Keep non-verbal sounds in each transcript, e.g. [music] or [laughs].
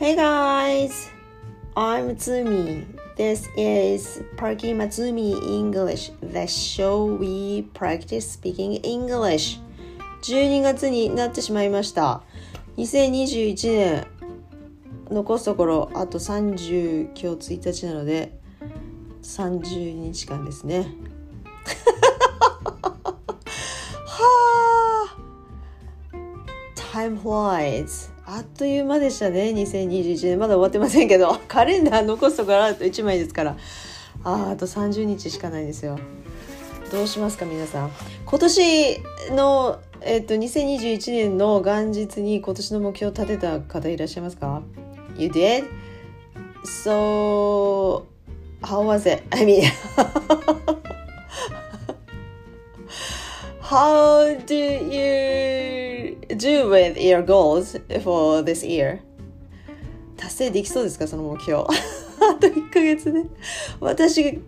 Hey guys, I'm Tsumi. This is Parky Matsumi English, the show we practice speaking English. 12月になってしまいました。2021年、残すところあと30今日1日なので30日間ですね。はあ Time flies あっという間でしたね2021年。まだ終わってませんけど。[laughs] カレンダー残すところあと1枚ですから。ああと30日しかないですよ。どうしますか皆さん。今年のえっと2021年の元日に今年の目標を立てた方いらっしゃいますか？You did? So how was it? I mean [laughs] How do you do with your goals for this year? 達成できそうですか？その目標。[laughs] あと1ヶ月で。私、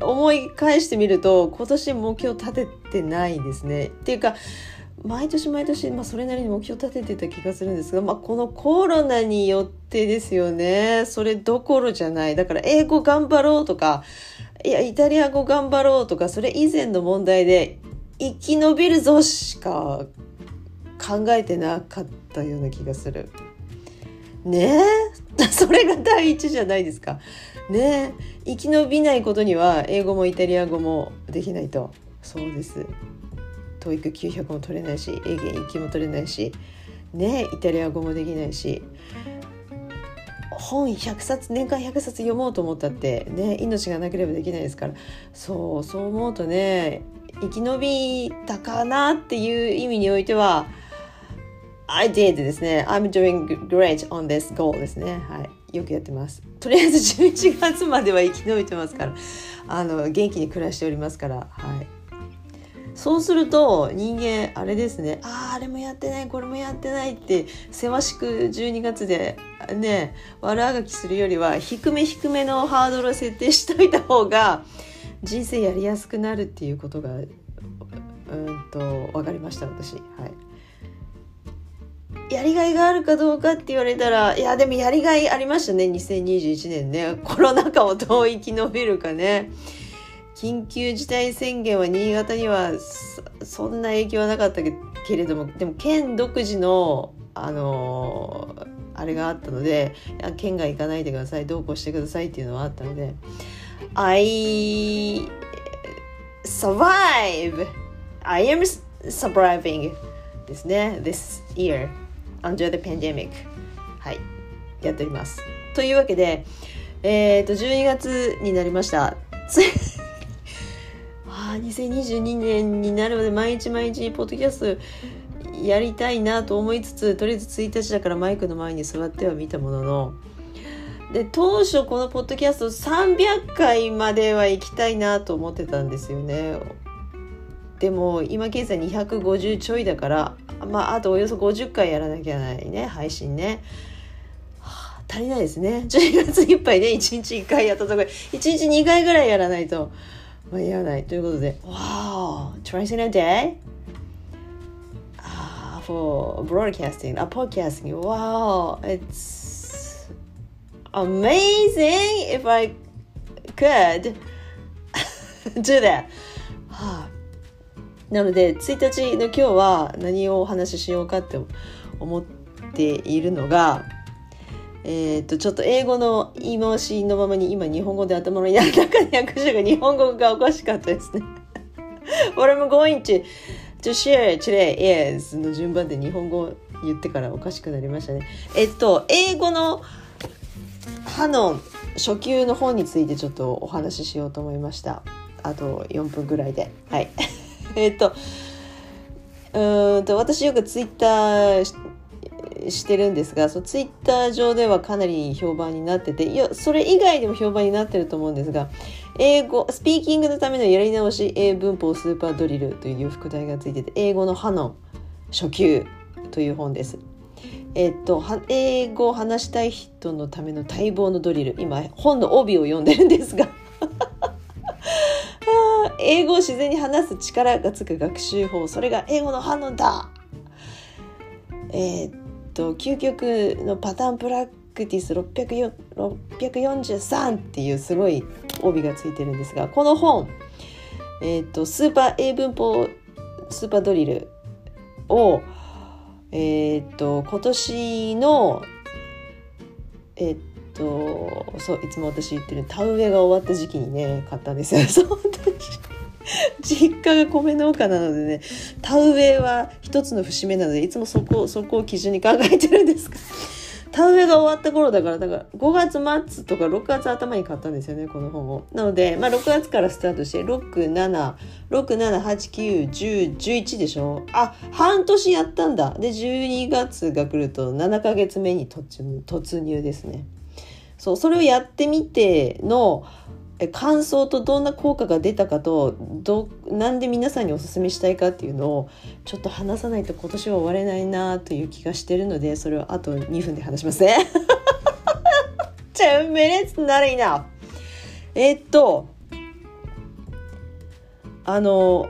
思い返してみると、今年目標立ててないですね。っていうか、毎年毎年、まあ、それなりに目標立ててた気がするんですが、まあ、このコロナによってですよね。それどころじゃない。だから、英語頑張ろうとか、いや、イタリア語頑張ろうとか、それ以前の問題で、生き延びるぞしか考えてなかったような気がする。ねえ？[laughs] それが第一じゃないですか。ねえ？生き延びないことには英語もイタリア語もできないと。そうです。TOEIC900 も取れないし英検1級も取れないしねえ？イタリア語もできないし本100冊年間100冊読もうと思ったってね命がなければできないですからそうそう思うとね生き延びたかなっていう意味においては I did ですね。I'm doing great on this goal ですね。はい。よくやってます。とりあえず11月までは生き延びてますから。あの元気に暮らしておりますから。はい。そうすると人間あれですね。あああれもやってない。これもやってないってせわしく12月でね悪あがきするよりは低め低めのハードルを設定しといた方が人生やりやすくなるっていうことがうんと分かりました私。はい。やりがいがあるかどうかって言われたらいやでもやりがいありましたね2021年ね。コロナ禍をどう生き延びるかね。緊急事態宣言は新潟にはそんな影響はなかったけれどもでも県独自のあのー、あれがあったので県外行かないでくださいどうこうしてくださいっていうのはあったので I survive. I am surviving. ですね。This year under the pandemic. はい。やっております。というわけでえっ、ー、と12月になりました。[laughs] あ2022年になるまで毎日毎日ポッドキャストやりたいなと思いつつとりあえず1日だからマイクの前に座ってはみたものの。で当初このポッドキャスト300回までは行きたいなと思ってたんですよね。でも今現在250ちょいだからまああとおよそ50回やらなきゃないね配信ね、はあ、足りないですね12月いっぱいね1日1回やったところ1日2回ぐらいやらないと間に合わないということで Wow! Twice in a day? For broadcasting, uh, podcasting. Wow! It's amazing if I could [laughs] do that. なので1日の今日は何をお話ししようかって思っているのがえー、とちょっと英語の言い回しのままに今日本語で頭の中に訳したが日本語がおかしかったですね。What I'm going to, to share today is の順番で日本語言ってからおかしくなりましたね。えっと英語の歯の初級の本についてちょっとお話ししようと思いました。あと4分ぐらいで。はい。[laughs] えっとうんと私よくツイッターしてるんですがそのツイッター上ではかなり評判になってていやそれ以外でも評判になってると思うんですが英語スピーキングのためのやり直し英文法スーパードリルという副題がついてて英語の歯の初級という本です。えっと、英語を話したい人のための待望のドリル今本の帯を読んでるんですが英語を自然に話す力がつく学習法それが英語の反応だえー、っと究極のパターンプラクティス643っていうすごい帯がついてるんですがこの本、えーと、スーパー英文法スーパードリルを、えーと、今年のえっ、とそういつも私言ってる田植えが終わった時期にね買ったんですよ。[laughs] 実家が米農家なのでね田植えは一つの節目なのでいつもそこそこを基準に考えてるんですが [laughs] 田植えが終わった頃だからだから5月末とか6月頭に買ったんですよねこの本を。なので、まあ、6月からスタートして6767891011でしょあ半年やったんだで12月が来ると7ヶ月目に突入ですね。そうそれをやってみての感想とどんな効果が出たかとどなんで皆さんにおすすめしたいかっていうのをちょっと話さないと今年は終われないなという気がしてるのでそれをあと2分で話しますね。10 minutes not enough えっとあの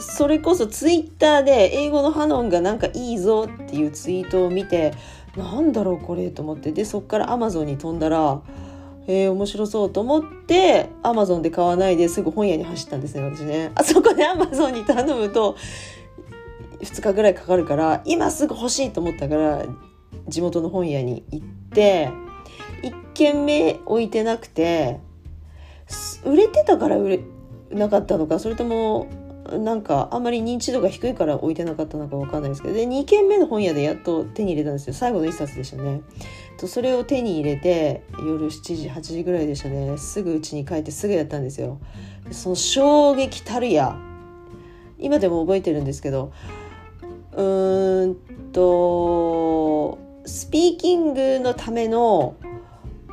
それこそツイッターで英語のハノンがなんかいいぞっていうツイートを見てなんだろうこれと思ってでそっからアマゾンに飛んだらえー、面白そうと思ってアマゾンで買わないですぐ本屋に走ったんですね私ね。あそこでアマゾンに頼むと2日ぐらいかかるから今すぐ欲しいと思ったから地元の本屋に行って1軒目置いてなくて売れてたから売れなかったのかそれともなんかあんまり認知度が低いから置いてなかったのか分かんないですけど。で2軒目の本屋でやっと手に入れたんですよ。最後の1冊でしたね。とそれを手に入れて夜7時8時ぐらいでしたね。すぐ家に帰ってすぐやったんですよ。その衝撃たるや。今でも覚えてるんですけど。うーんとスピーキングのための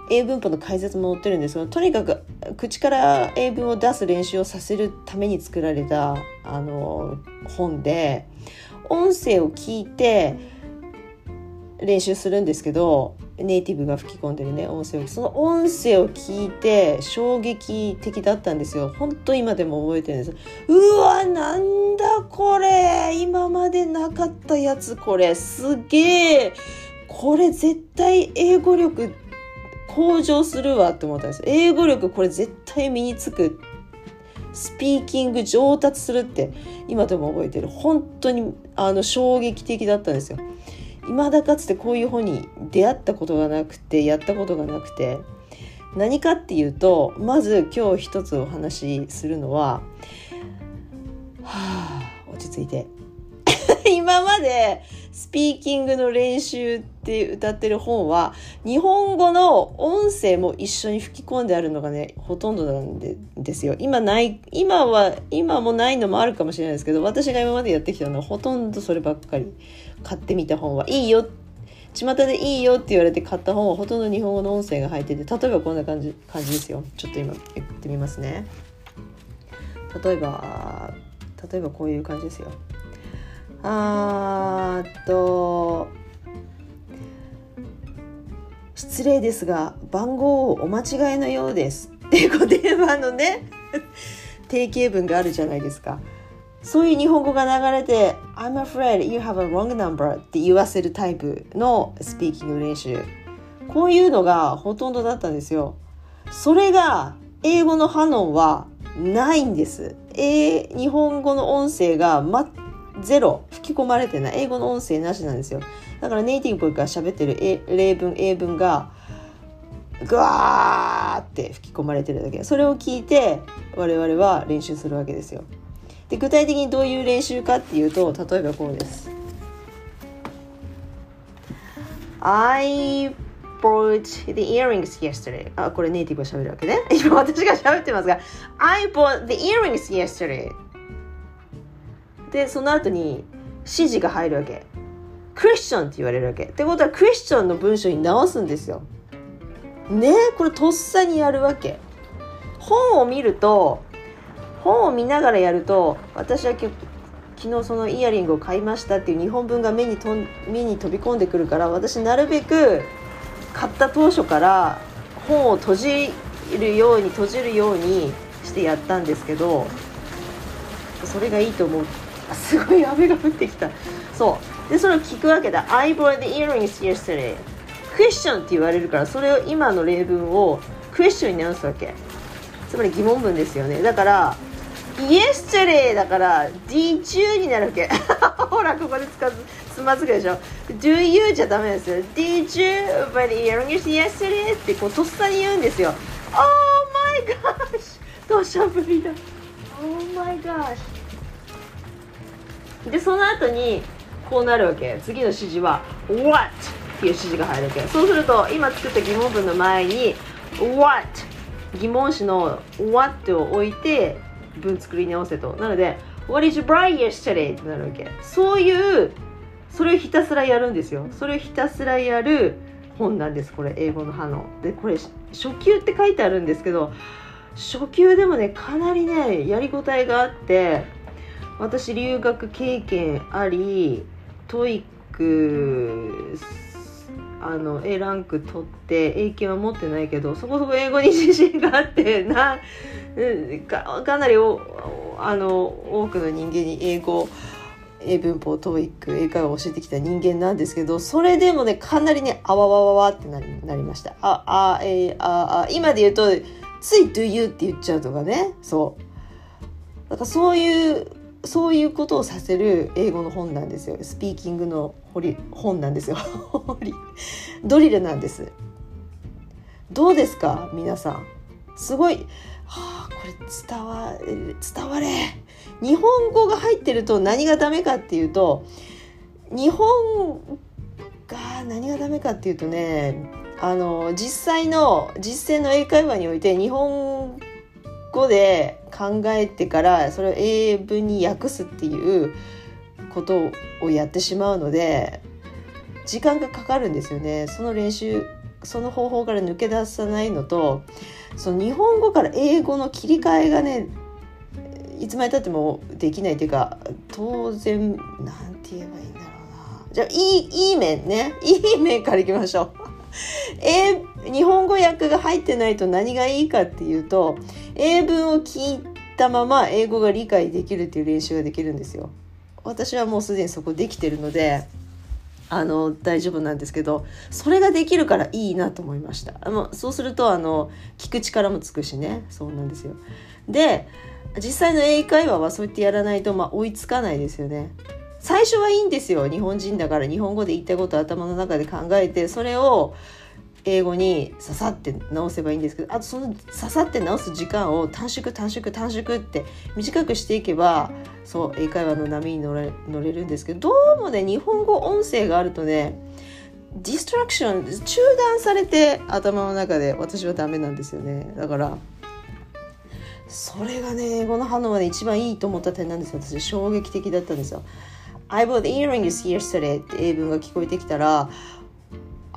英文法の解説も載ってるんですがとにかく口から英文を出す練習をさせるために作られたあの本で音声を聞いて練習するんですけどネイティブが吹き込んでるね音声を。その音声を聞いて衝撃的だったんですよ。本当今でも覚えてるんです。うわなんだこれ今までなかったやつこれ。すげえ。これ絶対英語力向上するわって思ったんです英語力これ絶対身につく。スピーキング上達するって。今でも覚えてる。本当にあの衝撃的だったんですよ。未だかつてこういう本に出会ったことがなくてやったことがなくて。何かっていうとまず今日一つお話しするのははあ落ち着いて。[laughs] 今までスピーキングの練習ってって歌ってる本は日本語の音声も一緒に吹き込んであるのがねほとんどなんでですよ。今ない今は今もないのもあるかもしれないですけど私が今までやってきたのはほとんどそればっかり買ってみた本は。いいよ。巷でいいよって言われて買った本はほとんど日本語の音声が入ってて例えばこんな感じ感じですよ。ちょっと今言ってみますね。例えば例えばこういう感じですよ。あーと失礼ですが番号をお間違いのようです。っていうご電話のね [laughs] 定型文があるじゃないですか。そういう日本語が流れて「I'm afraid you have a wrong number」って言わせるタイプのスピーキング練習。こういうのがほとんどだったんですよ。それが英語のハノンはないんです、え日本語の音声がまゼロ。吹き込まれてない。英語の音声なしなんですよ。だからネイティブが喋ってる例文英文がグワーって吹き込まれてるだけ。それを聞いて我々は練習するわけですよ。で具体的にどういう練習かっていうと例えばこうです。I bought the earrings yesterday. あこれネイティブが喋るわけね。[laughs] 今私が喋ってますが I bought the earrings yesterday. でその後に指示が入るわけ。クリスチャンって言われるわけ。ってことはクリスチャンの文章に直すんですよ。ね？これとっさにやるわけ。本を見ると本を見ながらやると私は昨日そのイヤリングを買いましたっていう日本文が目にと目に飛び込んでくるから私なるべく買った当初から本を閉じるように閉じるようにしてやったんですけどそれがいいと思う。すごい雨が降ってきた。そう。でそれを聞くわけだ。I bought the earrings yesterday クエスチョンって言われるからそれを今の例文をクエスチョンに直すわけ。つまり疑問文ですよね。だから yesterday だから did you になるわけ。[laughs] ほらここで使うつまずくでしょ。do you じゃダメですよ。did you but earrings yesterday ってこうとっさに言うんですよ。Oh my gosh どうしようぶりだ。Oh my gosh でその後にこうなるわけ。次の指示は what っていう指示が入るわけ。そうすると今作った疑問文の前に what 疑問詞の what を置いて文作り直せと。なので What did you buy yesterday? ってなるわけ。そういうそれをひたすらやるんですよ。それをひたすらやる本なんですこれ。英語の派の。でこれ初級って書いてあるんですけど初級でもねかなりねやりごたえがあって私留学経験あり TOEICあの A ランク取って英検は持ってないけどそこそこ英語に自信があってなかかなりおあの多くの人間に英語英文法 TOEIC 英会話を教えてきた人間なんですけどそれでもねかなりねあわわわわってなりなりました。ああえああ今で言うとつい do you って言っちゃうとかね。そう。だからそういうそういうことをさせる英語の本なんですよ。スピーキングの本なんですよ。[laughs] ドリルなんです。どうですか？皆さん。すごい、はあ、これ伝わ伝われ。日本語が入ってると何がダメかっていうと日本が何がダメかっていうとねあの実際の実践の英会話において日本語で考えてからそれを英文に訳すっていうことをやってしまうので時間がかかるんですよね。その練習その方法から抜け出さないのとその日本語から英語の切り替えがねいつまでたってもできないというか当然なんて言えばいいんだろうな。じゃあいいいい面ね。いい面からいきましょう。[laughs] 英日本語訳が入ってないと何がいいかっていうと英文を聞いたまま英語が理解できるっていう練習ができるんですよ。私はもうすでにそこできてるのであの大丈夫なんですけどそれができるからいいなと思いました。あのそうするとあの聞く力もつくしね。そうなんですよ。で実際の英会話はそうやってやらないと、まあ、追いつかないですよね。最初はいいんですよ。日本人だから日本語で言いたことを頭の中で考えてそれを英語にささって直せばいいんですけどあとそのささって直す時間を短縮短縮短縮って短くしていけばそう英会話の波に乗れ乗れるんですけどどうもね日本語音声があるとねディストラクション中断されて頭の中で私はダメなんですよね。だからそれがね英語の反応はね一番いいと思った点なんですよ。私衝撃的だったんですよ。I bought earrings yesterday って英文が聞こえてきたら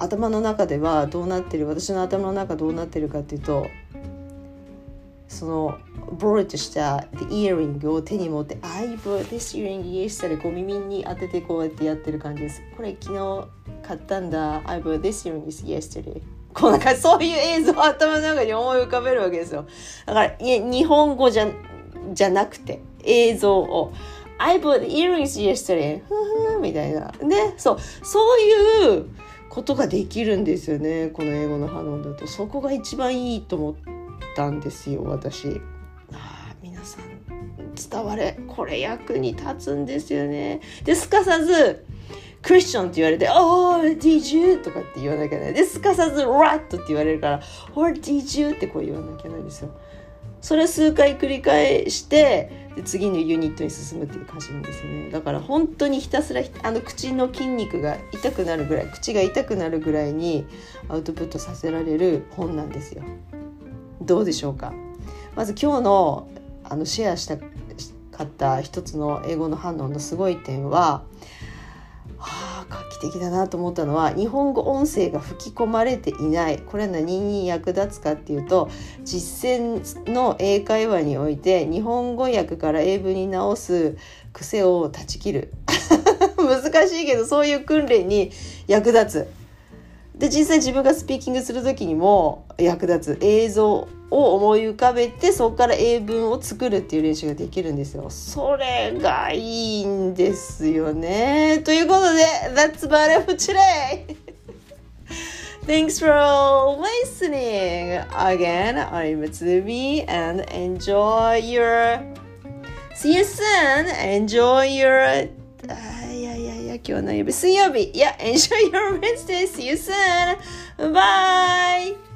頭の中ではどうなってる私の頭の中どうなってるかっていうとそのボロッとした the earring を手に持って I bought this earring yesterday こう耳に当ててこうやってやってる感じです。これ昨日買ったんだ。I bought this earring yesterday こうなんかそういう映像を頭の中に思い浮かべるわけですよ。だから日本語じゃじゃなくて映像を。I bought earrings yesterday みたいな。ねそうそういうことができるんですよねこの英語の反応だと。そこが一番いいと思ったんですよ私。あ皆さん伝われこれ役に立つんですよね。ですかさずクリスチョンって言われて「Oh, did you?」とかって言わなきゃない。ですかさず「Rat」って言われるから「What did you?」ってこう言わなきゃないんですよ。それ数回繰り返してで次のユニットに進むっていう感じなんですよね。だから本当にひたすらあの口の筋肉が痛くなるぐらい口が痛くなるぐらいにアウトプットさせられる本なんですよ。どうでしょうか？まず今日のあのシェアしたかった一つの英語の反応のすごい点は期的だなと思ったのは日本語音声が吹き込まれていない。これは何に役立つかっていうと実践の英会話において日本語訳から英文に直す癖を断ち切る。[laughs] 難しいけどそういう訓練に役立つ。で実際自分がスピーキングする時にも役立つ。映像を思い浮かべてそこから英文を作るっていう練習ができるんですよ。それがいいんですよね。ということで That's about it for today! Thanks for listening! Again, I'm Tsubi and enjoy your... See you soon! Enjoy your... あいやいやいや、今日の曜日。水曜日いや、enjoy your Wednesday! See you soon! Bye!